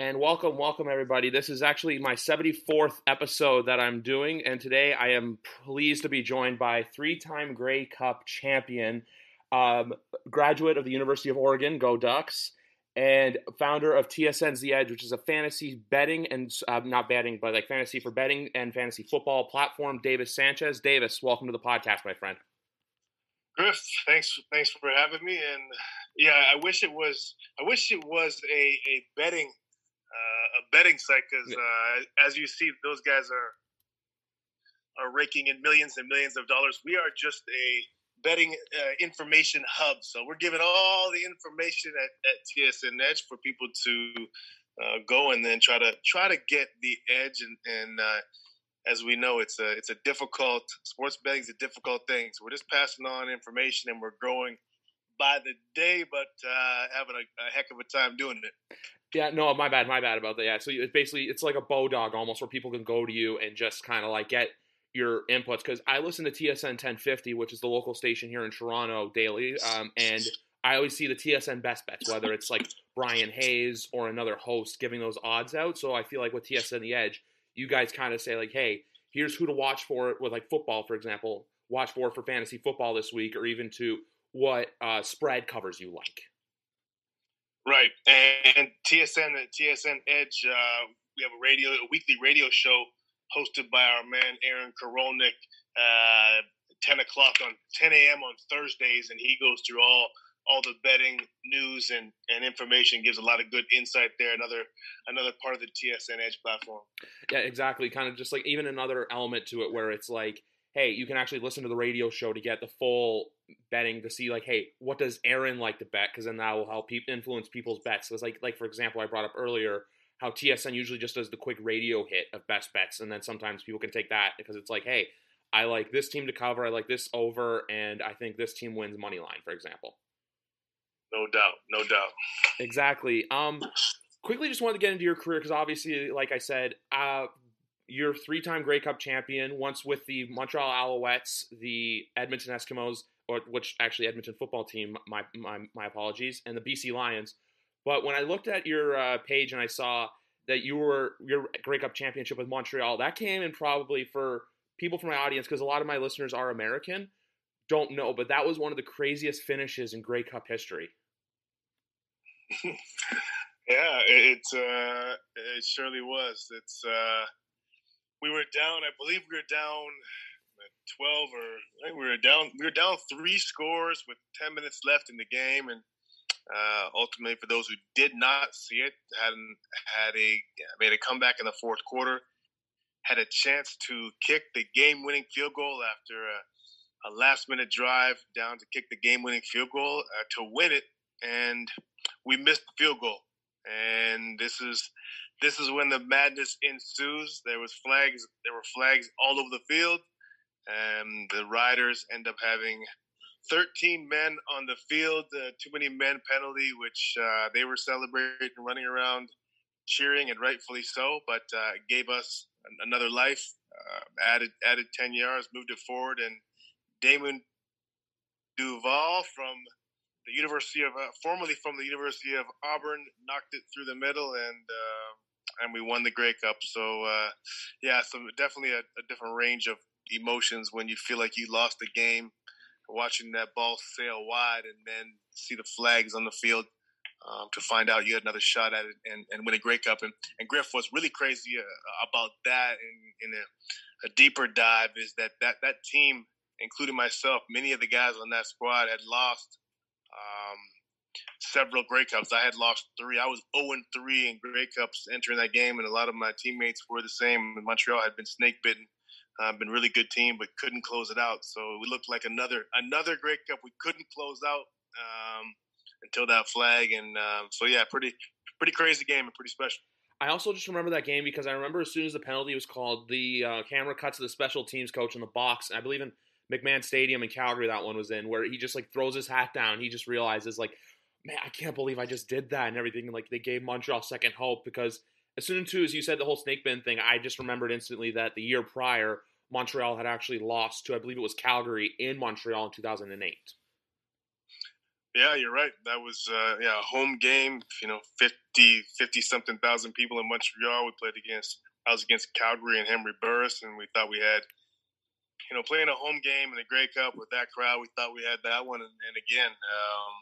And welcome, welcome everybody. This is actually my 74th episode that I'm doing, and today I am pleased to be joined by three-time Grey Cup champion, um, graduate of the University of Oregon, go Ducks, and founder of TSN's The Edge, which is a fantasy betting and uh, not betting, but like fantasy for betting and fantasy football platform. Davis Sanchez, Davis, welcome to the podcast, my friend. Griff, thanks, thanks for having me. And yeah, I wish it was, I wish it was a, a betting a betting site because uh, as you see, those guys are are raking in millions and millions of dollars. We are just a betting uh, information hub, so we're giving all the information at, at TSN Edge for people to uh, go and then try to try to get the edge. And, and uh, as we know, it's a it's a difficult sports betting is a difficult thing. So we're just passing on information and we're growing by the day, but uh, having a, a, heck of a time doing it. Yeah, no, my bad, my bad about that. Yeah, so it's basically it's like a Bodog almost, where people can go to you and just kind of like get your inputs. Because I listen to TSN 1050, which is the local station here in Toronto daily, um, and I always see the TSN best bets, whether it's like Bryan Hayes or another host giving those odds out. So I feel like with TSN The Edge, you guys kind of say like, hey, here's who to watch for with like football, for example, watch for for fantasy football this week, or even to what uh, spread covers you like. Right, and TSN TSN Edge, uh, we have a radio, a weekly radio show hosted by our man Aaron Korolnik, uh, ten o'clock on ten a.m. on Thursdays, and he goes through all all the betting news and, and information gives a lot of good insight there another another part of the tsn edge platform yeah exactly kind of just like even another element to it where it's like hey, you can actually listen to the radio show to get the full betting to see like, hey, what does Aaron like to bet? Because then that will help influence people's bets. So it's like, like for example, I brought up earlier how TSN usually just does the quick radio hit of best bets, and then sometimes people can take that because it's like, hey, I like this team to cover, I like this over, and I think this team wins money line, for example. No doubt, no doubt. Exactly. Um, quickly, just wanted to get into your career because obviously, like I said, uh, you're three-time Grey Cup champion, once with the Montreal Alouettes, the Edmonton Eskimos, or which actually Edmonton football team. My my my apologies, and the BC Lions. But when I looked at your uh, page and I saw that you were your Grey Cup championship with Montreal, that came in probably for people from my audience because a lot of my listeners are American, don't know, but that was one of the craziest finishes in Grey Cup history. yeah, it uh, it surely was. It's uh, we were down. I believe we were down twelve or we were down. We were down three scores with ten minutes left in the game, and uh, ultimately, for those who did not see it, had had a made a comeback in the fourth quarter. Had a chance to kick the game-winning field goal after a, a last-minute drive down to kick the game-winning field goal uh, to win it, and we missed the field goal. And this is this is when the madness ensues. There was flags. There were flags all over the field, and the riders end up having 13 men on the field. Uh, too many men penalty, which uh, they were celebrating, running around, cheering, and rightfully so. But uh, gave us another life. Uh, added added 10 yards, moved it forward, and Damon Duval from the University of, uh, formerly from the University of Auburn, knocked it through the middle, and uh, and we won the Grey Cup. So uh, yeah, so definitely a, a, different range of emotions when you feel like you lost the game, watching that ball sail wide, and then see the flags on the field. Um, to find out you had another shot at it and, and win a Grey Cup. And, and Griff, what's really crazy uh, about that in, in a, a, deeper dive is that, that that team, including myself, many of the guys on that squad had lost um, several Grey Cups. I had lost three. I was 0 3 in Grey Cups entering that game, and a lot of my teammates were the same. Montreal had been snake bitten. Uh, been really good team, but couldn't close it out. So we looked like another another Grey Cup we couldn't close out um, until that flag. And um, so yeah, pretty pretty crazy game and pretty special. I also just remember that game because I remember as soon as the penalty was called, the uh, camera cut to the special teams coach in the box. I believe in McMahon Stadium in Calgary that one was in, where he just like throws his hat down. He just realizes like, man, I can't believe I just did that and everything. Like they gave Montreal second hope because as soon as you said the whole snake bin thing, I just remembered instantly that the year prior Montreal had actually lost to I believe it was Calgary in Montreal in 2008. Yeah, you're right. That was uh, yeah a home game. You know, 50, 50 something thousand people in Montreal. We played against. I was against Calgary and Henry Burris, and we thought we had, you know, playing a home game in the Grey Cup with that crowd. We thought we had that one, and, and again, um,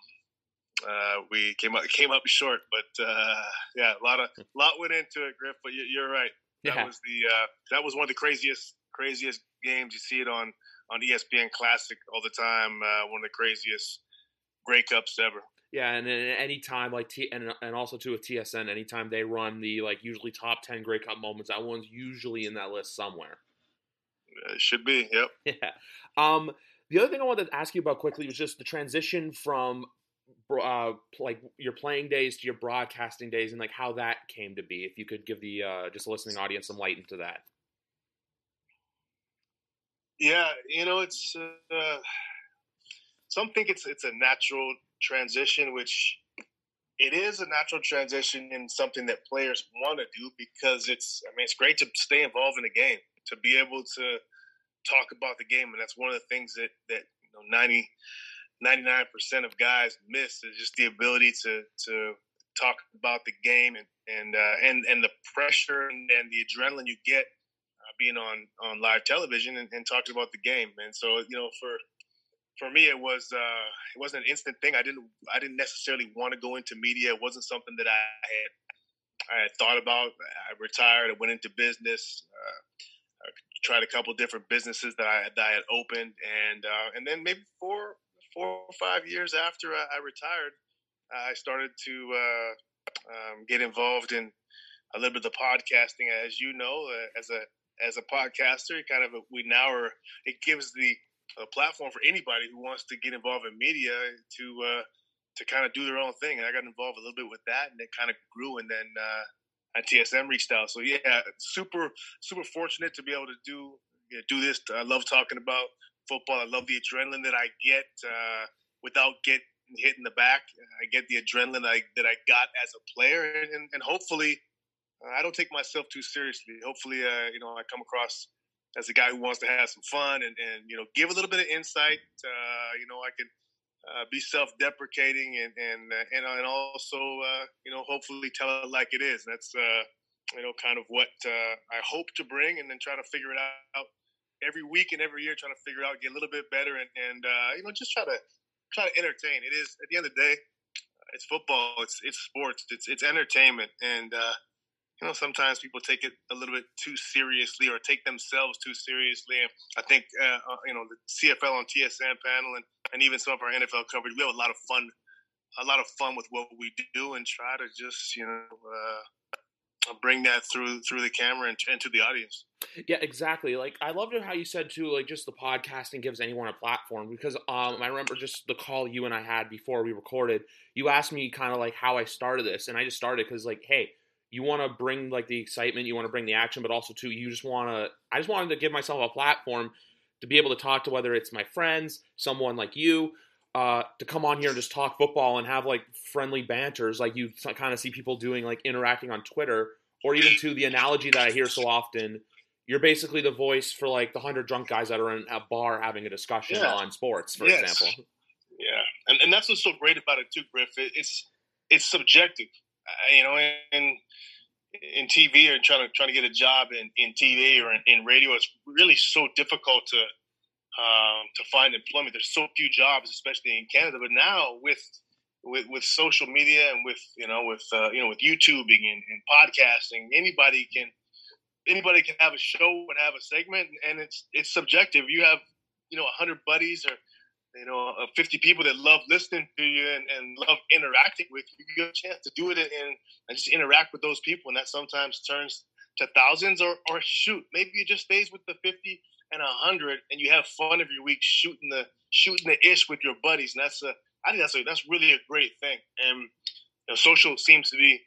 uh, we came up came up short. But uh, yeah, a lot of lot went into it, Griff. But you, are right. That yeah. was the uh, that was one of the craziest craziest games. You see it on on ESPN Classic all the time. Uh, one of the craziest Grey Cups ever. Yeah, and then any time like T and and also too with TSN, anytime they run the like usually top ten Grey Cup moments, that one's usually in that list somewhere. It should be. Yep. Yeah. Um. The other thing I wanted to ask you about quickly was just the transition from uh, like your playing days to your broadcasting days and like how that came to be. If you could give the uh, just listening audience some light into that. Yeah, you know, it's uh, some think it's it's a natural transition, which it is a natural transition and something that players want to do because it's I mean it's great to stay involved in the game, to be able to talk about the game, and that's one of the things that that you know 90 99% of guys miss is just the ability to to talk about the game and and uh, and and the pressure and, and the adrenaline you get uh, being on on live television and, and, talking about the game. And so you know for for me it was uh, it wasn't an instant thing. I didn't I didn't necessarily want to go into media. It wasn't something that I had I had thought about. I retired. I went into business. Uh, I tried a couple different businesses that I, that I had opened, and uh, and then maybe four four or five years after I, I retired, I started to uh, um, get involved in a little bit of the podcasting. As you know, uh, as a as a podcaster, kind of a, we now are. It gives the a platform for anybody who wants to get involved in media to uh, to kind of do their own thing. And I got involved a little bit with that, and it kind of grew. And then uh, TSN reached out. So yeah, super super fortunate to be able to do you know, do this. I love talking about football. I love the adrenaline that I get uh, without getting hit in the back. I get the adrenaline I, that I got as a player, and, and hopefully, uh, I don't take myself too seriously. Hopefully, uh, you know, I come across as a guy who wants to have some fun and, and you know give a little bit of insight. Uh, you know, I can uh, be self-deprecating and and uh, and, and also you know hopefully tell it like it is. That's you know kind of what I hope to bring, and then try to figure it out every week and every year trying to figure out, get a little bit better, and, and uh, you know, just try to try to entertain. It is at the end of the day, it's football, it's it's sports, it's it's entertainment, and uh, you know, sometimes people take it a little bit too seriously or take themselves too seriously. And I think uh, uh you know the CFL on TSN panel and, and even some of our NFL coverage, we have a lot of fun, a lot of fun with what we do, and try to just you know. Bring that through through the camera and, and to the audience. Yeah, exactly. Like I loved how you said too, like just the podcasting gives anyone a platform because um I remember just the call you and I had before we recorded. You asked me kind of like how I started this, and I just started because like, hey, you want to bring like the excitement, you want to bring the action, but also too, you just want to. I just wanted to give myself a platform to be able to talk to whether it's my friends, someone like you, uh, to come on here and just talk football and have like friendly banters, like you kind of see people doing, like interacting on Twitter, or even to the analogy that I hear so often. You're basically the voice for like the hundred drunk guys that are in a bar having a discussion yeah. on sports, for yes. example. Yeah, and and that's what's so great about it too, Griff. it's it's subjective, uh, you know, in in TV or trying to trying to get a job in, in TV or in, in radio, it's really so difficult to um, to find employment. There's so few jobs, especially in Canada. But now with with, with social media and with you know with uh, you know with YouTubing and, and, podcasting, anybody can anybody can have a show and have a segment, and it's it's subjective. You have you know hundred buddies or you know uh, 50 people that love listening to you and, and love interacting with you. You get a chance to do it and, and just interact with those people, and that sometimes turns to thousands or or shoot, maybe it just stays with the 50 and a hundred, and you have fun every week shooting the shooting the ish with your buddies, and that's a I think that's a, that's really a great thing. And you know, social seems to be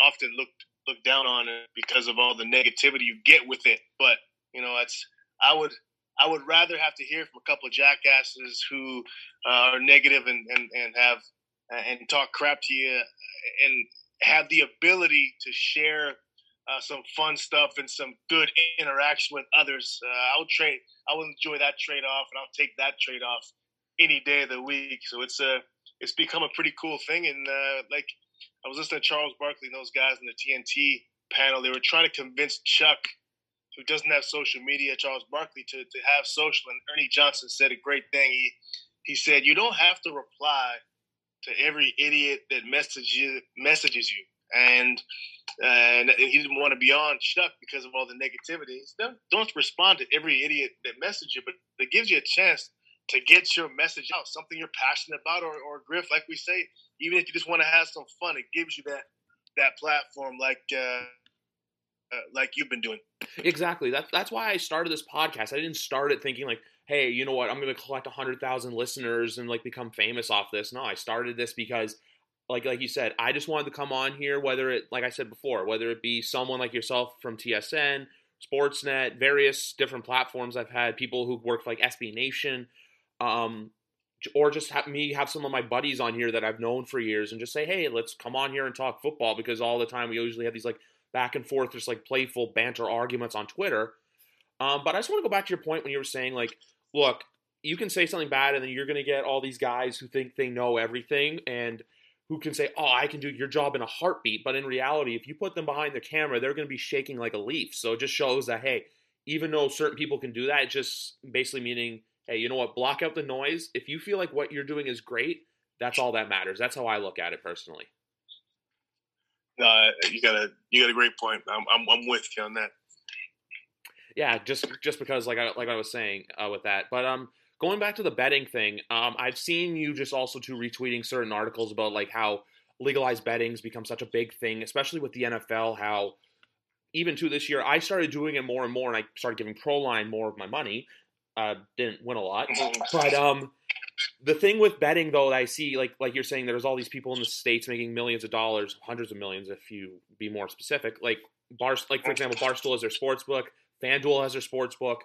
often looked looked down on because of all the negativity you get with it. But you know, it's I would I would rather have to hear from a couple of jackasses who uh, are negative and, and, and have and talk crap to you and have the ability to share uh, some fun stuff and some good interaction with others. Uh, I'll trade. I will enjoy that trade off, and I'll take that trade off any day of the week. So it's a it's become a pretty cool thing. And uh, like I was listening to Charles Barkley and those guys in the TNT panel. They were trying to convince Chuck, who doesn't have social media, Charles Barkley, to, to have social. And Ernie Johnson said a great thing. He he said, "You don't have to reply to every idiot that messages messages you." And and he didn't want to be on Chuck because of all the negativity. Don't, don't respond to every idiot that messages you, but it gives you a chance to get your message out, something you're passionate about, or, or Griff, like we say, even if you just want to have some fun, it gives you that that platform, like uh, uh, like you've been doing. Exactly. That's that's why I started this podcast. I didn't start it thinking like, hey, you know what, I'm going to collect hundred thousand listeners and like become famous off this. No, I started this because. Like, like you said, I just wanted to come on here, whether it, like I said before, whether it be someone like yourself from TSN, Sportsnet, various different platforms. I've had people who work for like SB Nation, um, or just have me have some of my buddies on here that I've known for years and just say, hey, let's come on here and talk football because all the time we usually have these like back and forth, just like playful banter arguments on Twitter. Um, but I just want to go back to your point when you were saying like, look, you can say something bad and then you're going to get all these guys who think they know everything and who can say, oh, I can do your job in a heartbeat. But in reality, if you put them behind the camera, they're going to be shaking like a leaf. So it just shows that, hey, even though certain people can do that, it's just basically meaning hey, you know what? Block out the noise. If you feel like what you're doing is great, that's all that matters. That's how I look at it personally. No, you got a you got a great point. I'm I'm, I'm with you on that. Yeah, just just because like I like I was saying uh, with that, but um, going back to the betting thing, um, I've seen you just also to retweeting certain articles about like how legalized betting's become such a big thing, especially with the NFL. How even to this year, I started doing it more and more, and I started giving Proline more of my money uh, didn't win a lot, but um, the thing with betting though, that I see like like you're saying, there's all these people in the states making millions of dollars, hundreds of millions, if you be more specific. Like bars, like for example, Barstool has their sports book, FanDuel has their sports book.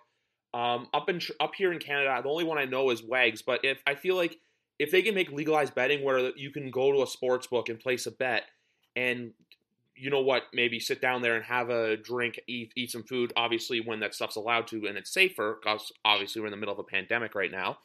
Um, up in up here in Canada, the only one I know is Wags. But if I feel like if they can make legalized betting where you can go to a sports book and place a bet, and you know what, maybe sit down there and have a drink, eat, eat some food, obviously when that stuff's allowed to and it's safer, because obviously we're in the middle of a pandemic right now.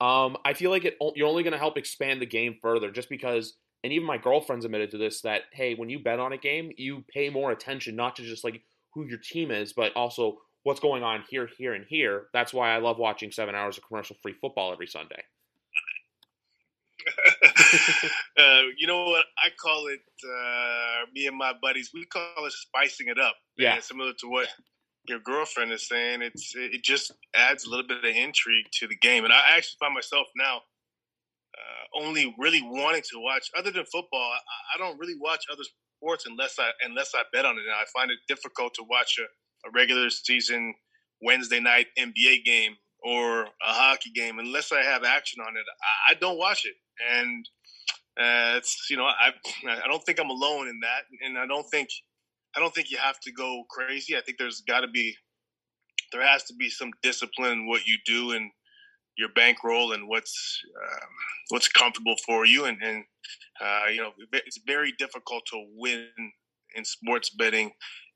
Um, I feel like it, you're only going to help expand the game further just because, and even my girlfriend's admitted to this, that, hey, when you bet on a game, you pay more attention, not to just like who your team is, but also what's going on here, here, and here. That's why I love watching seven hours of commercial free football every Sunday. uh, you know what I call it? Uh, me and my buddies, we call it spicing it up. Yeah, similar to what your girlfriend is saying. It's it just adds a little bit of intrigue to the game, and I actually find myself now uh, only really wanting to watch. Other than football, I, I, don't really watch other sports unless I unless I bet on it. And I find it difficult to watch a, a regular season Wednesday night NBA game or a hockey game unless I have action on it. I, don't watch it and uh, it's you know I I don't think I'm alone in that, and I don't think I don't think you have to go crazy. I think there's got to be there has to be some discipline in what you do and your bankroll and what's um, what's comfortable for you, and, and uh, you know it's very difficult to win in sports betting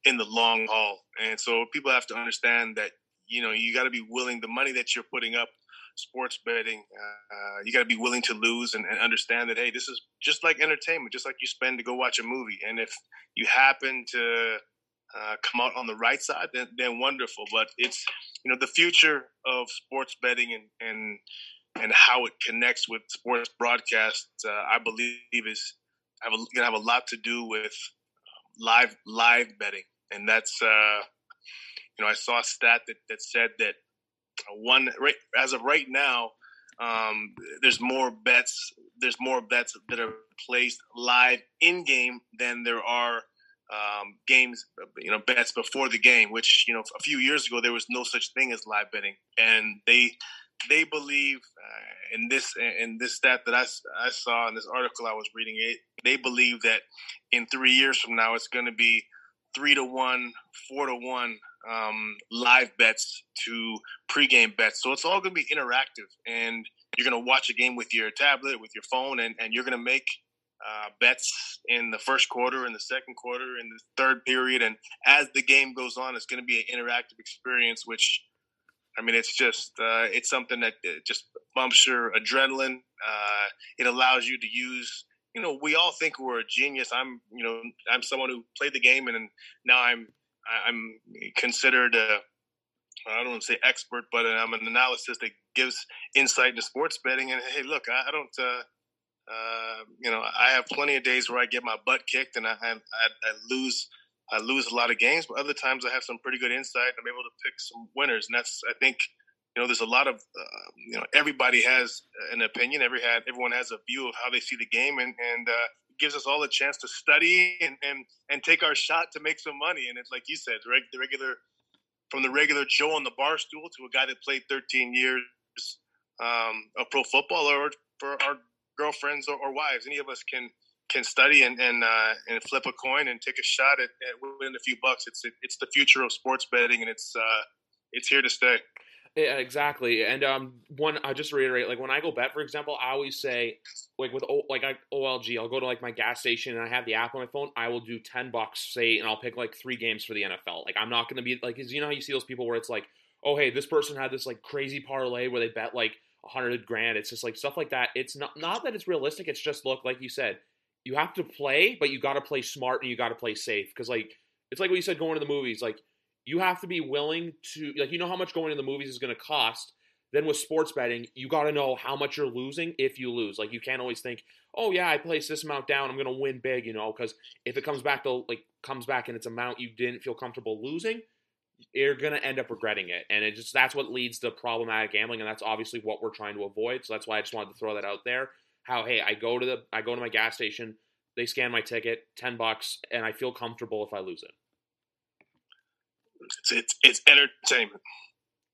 in the long haul, and so people have to understand that you know you got to be willing the money that you're putting up sports betting, uh, you got to be willing to lose and, and, understand that hey, this is just like entertainment, just like you spend to go watch a movie. And if you happen to uh, come out on the right side, then, then wonderful. But it's you know the future of sports betting and and and how it connects with sports broadcasts. Uh, I believe is have going to have a lot to do with um, live live betting, and that's uh, you know I saw a stat that that said that one right as of right now. Um, there's more bets. There's more bets that are placed live in game than there are um, games. You know, bets before the game. Which you know, a few years ago there was no such thing as live betting, and they they believe uh, in this in this stat that I, I saw in this article I was reading it. They believe that in three years from now it's going to be three to one, four to one um, live bets to pregame bets. So it's all going to be interactive, and you're going to watch a game with your tablet, with your phone, and, and you're going to make uh, bets in the first quarter, in the second quarter, in the third period, and as the game goes on, it's going to be an interactive experience. Which, I mean, it's just uh, it's something that just bumps your adrenaline. Uh, it allows you to use you know, we all think we're a genius. I'm, you know, I'm someone who played the game, and now I'm, I'm considered a, I don't want to say expert, but I'm an analyst that gives insight into sports betting. And hey, look, I, don't, uh, uh, you know, I have plenty of days where I get my butt kicked and I, I, I lose, I lose a lot of games. But other times I have some pretty good insight. I'm able to pick some winners, and that's, I think, you know, there's a lot of, uh, you know, everybody has an opinion. Every had everyone has a view of how they see the game, and and uh, gives us all a chance to study and and and take our shot to make some money. And it's like you said, the regular from the regular Joe on the bar stool to a guy that played 13 years um, of pro football, or for our girlfriends or, or, wives, any of us can can study and and uh, and flip a coin and take a shot at, at winning a few bucks. It's it, it's the future of sports betting, and it's uh, it's here to stay. Yeah, exactly. And um, one, I just reiterate, like when I go bet, for example, I always say, like with o, like I, OLG, I'll go to like my gas station and I have the app on my phone. I will do ten bucks, say, and I'll pick like three games for the NFL. Like I'm not to be like, you know how you see those people where it's like, oh hey, this person had this like crazy parlay where they bet like a hundred grand. It's just like stuff like that. It's not not that it's realistic. It's just look like you said, you have to play, but you got to play smart and you got to play safe because like it's like what you said going to the movies, like you have to be willing to like you know how much going to the movies is going to cost? Then with sports betting you got to know how much you're losing if you lose. Like you can't always think oh yeah i place this amount down i'm going to win big you know because if it comes back to like comes back and it's amount you didn't feel comfortable losing you're going to end up regretting it. And it just that's what leads to problematic gambling and that's obviously what we're trying to avoid. So that's why i just wanted to throw that out there. How hey i go to the i go to my gas station they scan my ticket 10 bucks and i feel comfortable if i lose it it's, it's, it's entertainment.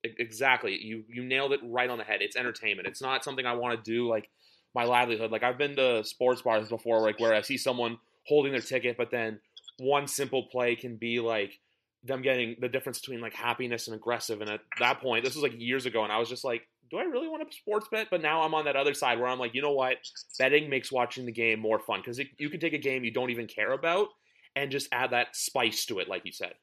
Exactly. You you nailed it right on the head. It's entertainment. It's not something I want to do like my livelihood. Like I've been to sports bars before, like where I see someone holding their ticket, but then one simple play can be like them getting the difference between like happiness and aggressive. And at that point, this was like years ago, and I was just like, do I really want to sports bet? But now I'm on that other side where I'm like, you know what? Betting makes watching the game more fun because you can take a game you don't even care about and just add that spice to it, like you said.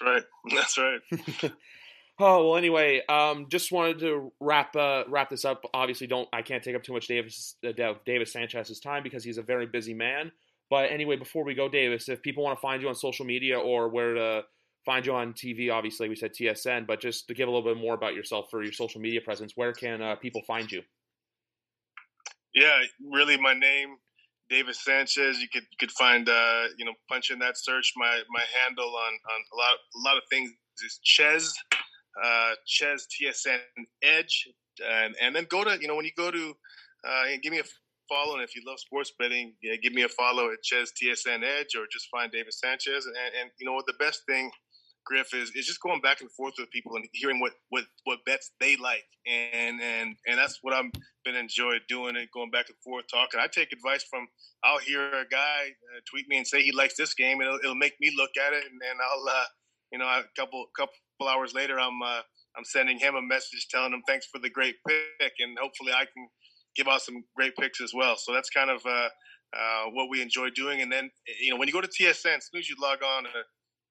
That's right. That's right. oh well. Anyway, um, just wanted to wrap uh, wrap this up. Obviously, don't I can't take up too much Davis uh, Davis Sanchez's time because he's a very busy man. But anyway, before we go, Davis, if people want to find you on social media or where to find you on TV, obviously we said TSN, but just to give a little bit more about yourself for your social media presence, where can uh, people find you? Yeah, really, my name Davis Sanchez. You could you could find uh, you know punch in that search. My my handle on on a lot a lot of things is Ches uh, Ches TSN Edge, and and then go to you know when you go to uh, give me a follow, and if you love sports betting, yeah, give me a follow at Ches TSN Edge, or just find Davis Sanchez. And, and you know what the best thing Griff is is just going back and forth with people and hearing what what what bets they like, and and and that's what I've been enjoyed doing it, going back and forth talking. I take advice from. I'll hear a guy uh, tweet me and say he likes this game, and it'll, it'll make me look at it, and then I'll uh, you know a couple couple hours later I'm uh, I'm sending him a message telling him thanks for the great pick, and hopefully I can give out some great picks as well. So that's kind of uh, uh, what we enjoy doing. And then you know when you go to TSN, as soon as you log on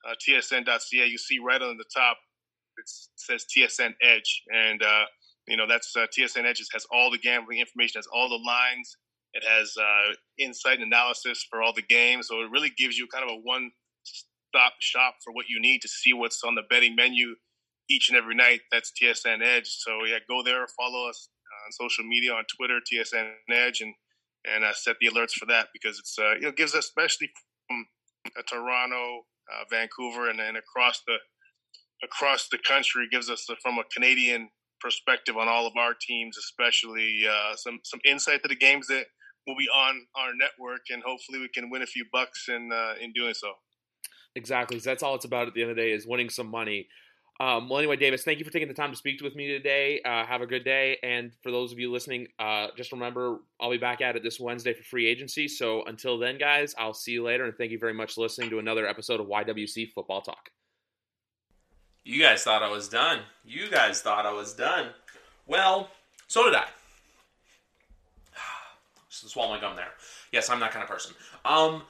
uh, tsn.ca, you see right on the top it says TSN Edge, and uh, you know that's uh, TSN Edge has all the gambling information, has all the lines, it has uh, insight and analysis for all the games, so it really gives you kind of a one-stop shop for what you need to see what's on the betting menu each and every night. That's TSN Edge. So yeah, go there, follow us on social media on Twitter, TSN Edge, and and uh, set the alerts for that because it's uh, you know gives us especially from a Toronto uh, Vancouver, and then across the across the country gives us from a Canadian perspective on all of our teams, especially uh, some some insight to the games that will be on our network, and hopefully we can win a few bucks in uh, in doing so. Exactly, that's all it's about at the end of the day is winning some money. Um, well, anyway, Davis, thank you for taking the time to speak with me today. Uh, have a good day. And for those of you listening, uh, just remember I'll be back at it this Wednesday for free agency. So until then, guys, I'll see you later. And thank you very much for listening to another episode of YWC Football Talk. You guys thought I was done. You guys thought I was done. Well, so did I. Just swallow my gum there. Yes, I'm that kind of person. Um,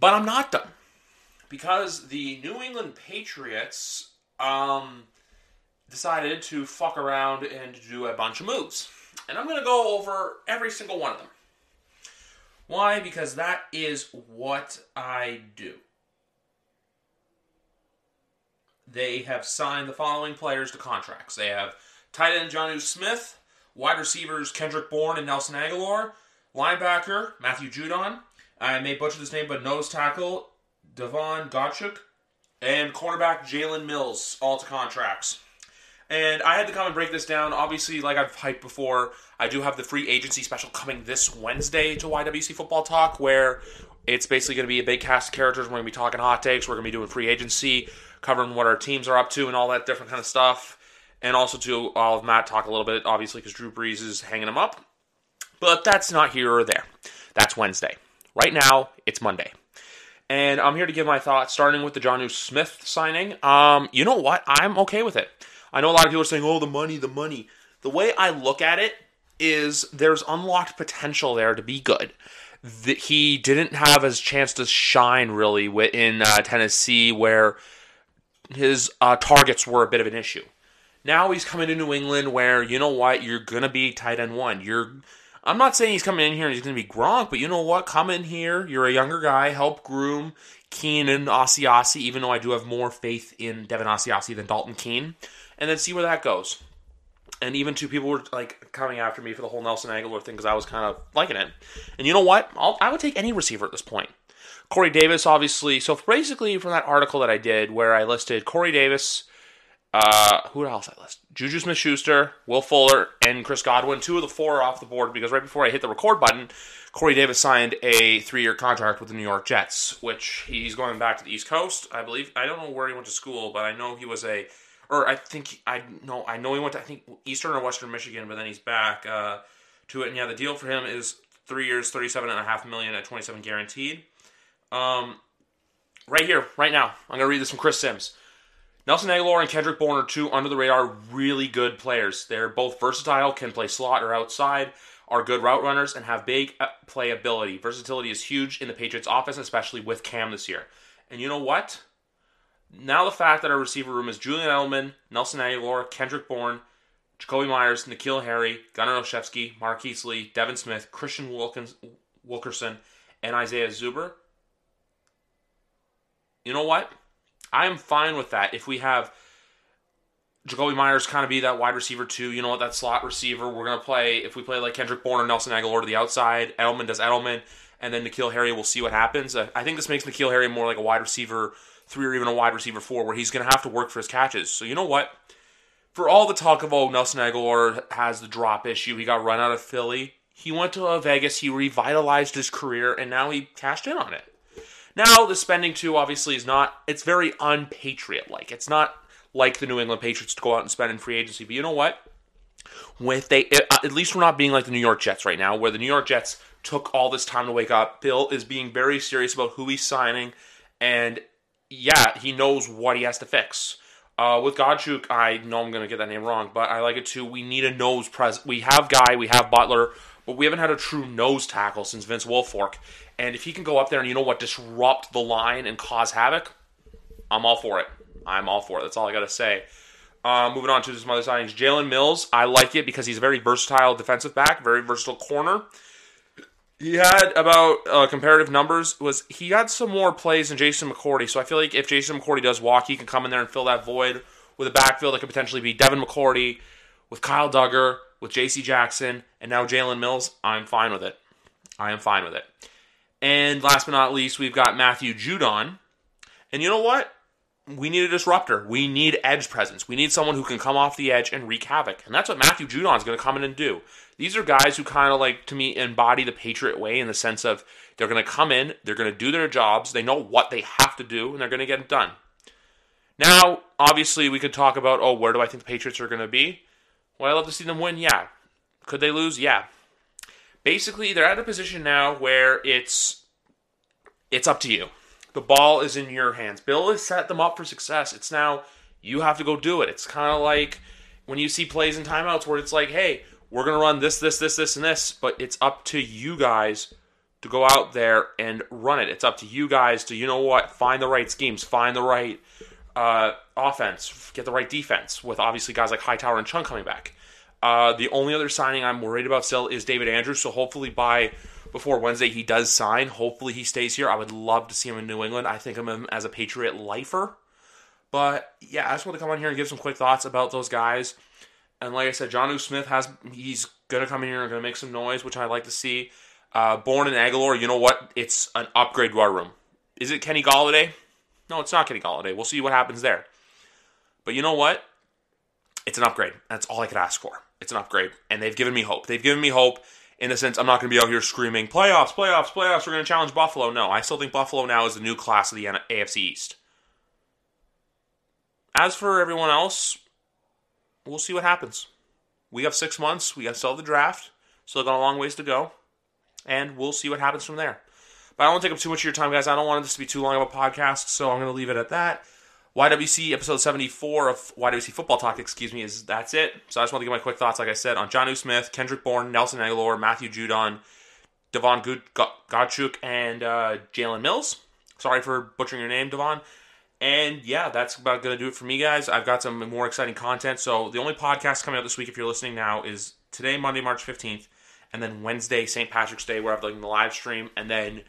but I'm not done because the New England Patriots um, decided to fuck around and do a bunch of moves. And I'm going to go over every single one of them. Why? Because that is what I do. They have signed the following players to contracts. They have tight end Jonnu Smith, wide receivers Kendrick Bourne and Nelson Agholor, linebacker Matthew Judon. I may butcher this name, but nose tackle Devon Godchuk, and cornerback Jalen Mills, all to contracts. And I had to come and break this down. Obviously, like I've hyped before, I do have the free agency special coming this Wednesday to YWC Football Talk, where it's basically going to be a big cast of characters. We're going to be talking hot takes. We're going to be doing free agency, covering what our teams are up to, and all that different kind of stuff. And also to all of Matt talk a little bit, obviously, because Drew Brees is hanging him up. But that's not here or there. That's Wednesday. Right now, it's Monday and I'm here to give my thoughts, starting with the Jonnu Smith signing. Um, you know what? I'm okay with it. I know a lot of people are saying, "Oh, the money, the money." The way I look at it is, there's unlocked potential there to be good. He didn't have his chance to shine really in uh, Tennessee, where his uh, targets were a bit of an issue. Now he's coming to New England, where you know what? You're gonna be tight end one. You're I'm not saying he's coming in here and he's going to be Gronk, but you know what? Come in here. You're a younger guy. Help groom Keenan Asiasi, even though I do have more faith in Devin Asiasi than Dalton Keene, and then see where that goes. And even two people were like coming after me for the whole Nelson Agholor thing because I was kind of liking it. And you know what? I'll, I would take any receiver at this point. Corey Davis, obviously. So basically, from that article that I did where I listed Corey Davis, uh, who else I list? Juju Smith Schuster, Will Fuller, and Chris Godwin. Two of the four are off the board because right before I hit the record button, Corey Davis signed a three year contract with the New York Jets, which he's going back to the East Coast, I believe. I don't know where he went to school, but I know he was a, or I think, I know, I know he went to, I think, Eastern or Western Michigan, but then he's back uh, to it. And yeah, the deal for him is three years, 37.5 million at 27 guaranteed. Um, right here, right now, I'm going to read this from Chris Sims. Nelson Agholor and Kendrick Bourne are two under the radar, really good players. They're both versatile, can play slot or outside, are good route runners, and have big uh, playability. Versatility is huge in the Patriots' offense, especially with Cam this year. And you know what? Now the fact that our receiver room is Julian Edelman, Nelson Agholor, Kendrick Bourne, Jakobi Meyers, N'Keal Harry, Gunnar Olszewski, Marquise Lee, Devin Smith, Christian Wilkins, Wilkerson, and Isaiah Zuber. You know what? I am fine with that. If we have Jakobi Meyers kind of be that wide receiver too, you know what, that slot receiver. We're gonna play if we play like Kendrick Bourne or Nelson Agholor to the outside. Edelman does Edelman, and then N'Keal Harry. We'll see what happens. I think this makes N'Keal Harry more like a wide receiver three or even a wide receiver four, where he's gonna have to work for his catches. So you know what? For all the talk of oh Nelson Agholor has the drop issue, he got run out of Philly. He went to Vegas, he revitalized his career, and now he cashed in on it. Now, the spending too obviously is not. It's very unpatriot like. It's not like the New England Patriots to go out and spend in free agency. But you know what? With they, uh, at least we're not being like the New York Jets right now, where the New York Jets took all this time to wake up. Bill is being very serious about who he's signing, and yeah, he knows what he has to fix. Uh, with Godchuk, I know I'm going to get that name wrong, but I like it too. We need a nose pres. We have Guy, we have Butler, but we haven't had a true nose tackle since Vince Wilfork. And if he can go up there and you know what, disrupt the line and cause havoc, I'm all for it. I'm all for it. That's all I got to say. Uh, moving on to some other signings, Jalen Mills. I like it because he's a very versatile defensive back, very versatile corner. He had about uh, comparative numbers was he had some more plays than Jason McCourty. So I feel like if Jason McCourty does walk, he can come in there and fill that void with a backfield that could potentially be Devin McCourty with Kyle Dugger, with J.C. Jackson, and now Jalen Mills. I'm fine with it. I am fine with it. And last but not least, we've got Matthew Judon. And you know what? We need a disruptor. We need edge presence. We need someone who can come off the edge and wreak havoc. And that's what Matthew Judon is going to come in and do. These are guys who kind of like, to me, embody the Patriot way in the sense of they're going to come in, they're going to do their jobs, they know what they have to do, and they're going to get it done. Now, obviously, we could talk about, oh, where do I think the Patriots are going to be? Would I love to see them win? Yeah. Could they lose? Yeah. Basically, they're at a position now where it's it's up to you. The ball is in your hands. Bill has set them up for success. It's now you have to go do it. It's kind of like when you see plays and timeouts where it's like, hey, we're going to run this, this, this, this, and this, but it's up to you guys to go out there and run it. It's up to you guys to, you know what, find the right schemes, find the right uh, offense, get the right defense, with obviously guys like Hightower and Chung coming back. Uh, the only other signing I'm worried about still is David Andrews, so hopefully by before Wednesday he does sign. Hopefully he stays here. I would love to see him in New England. I think of him as a Patriot lifer. But yeah, I just want to come on here and give some quick thoughts about those guys. And like I said, Jonnu Smith has he's gonna come in here and gonna make some noise, which I like to see. Uh, Bourne and Agholor, you know what? It's an upgrade to our room. Is it Kenny Golladay? No, it's not Kenny Golladay. We'll see what happens there. But you know what? It's an upgrade. That's all I could ask for. It's an upgrade, and they've given me hope. They've given me hope in the sense I'm not going to be out here screaming playoffs, playoffs, playoffs. We're going to challenge Buffalo. No, I still think Buffalo now is the new class of the AFC East. As for everyone else, we'll see what happens. We have six months. We have still the draft. Still got a long ways to go, and we'll see what happens from there. But I don't want to take up too much of your time, guys. I don't want this to be too long of a podcast, so I'm going to leave it at that. YWC episode 74 of YWC Football Talk, excuse me, is that's it. So I just want to give my quick thoughts, like I said, on Jonnu Smith, Kendrick Bourne, Nelson Agholor, Matthew Judon, Devon Godchuk, and uh, Jalen Mills. Sorry for butchering your name, Devon. And yeah, that's about going to do it for me, guys. I've got some more exciting content. So the only podcast coming out this week, if you're listening now, is today, Monday, March 15th, and then Wednesday, St. Patrick's Day, where I have like the live stream, and then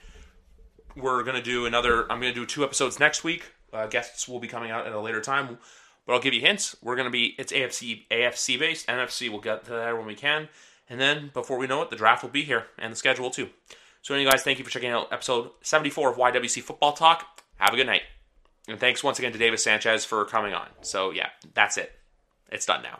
we're going to do another. I'm going to do two episodes next week. Uh, guests will be coming out at a later time, but I'll give you hints. We're going to be it's AFC AFC based. NFC we'll get to that when we can, and then before we know it, the draft will be here and the schedule too. So, anyway, guys, thank you for checking out episode 74 of YWC Football Talk. Have a good night. And thanks once again to Davis Sanchez for coming on. So, yeah, that's it. It's done now.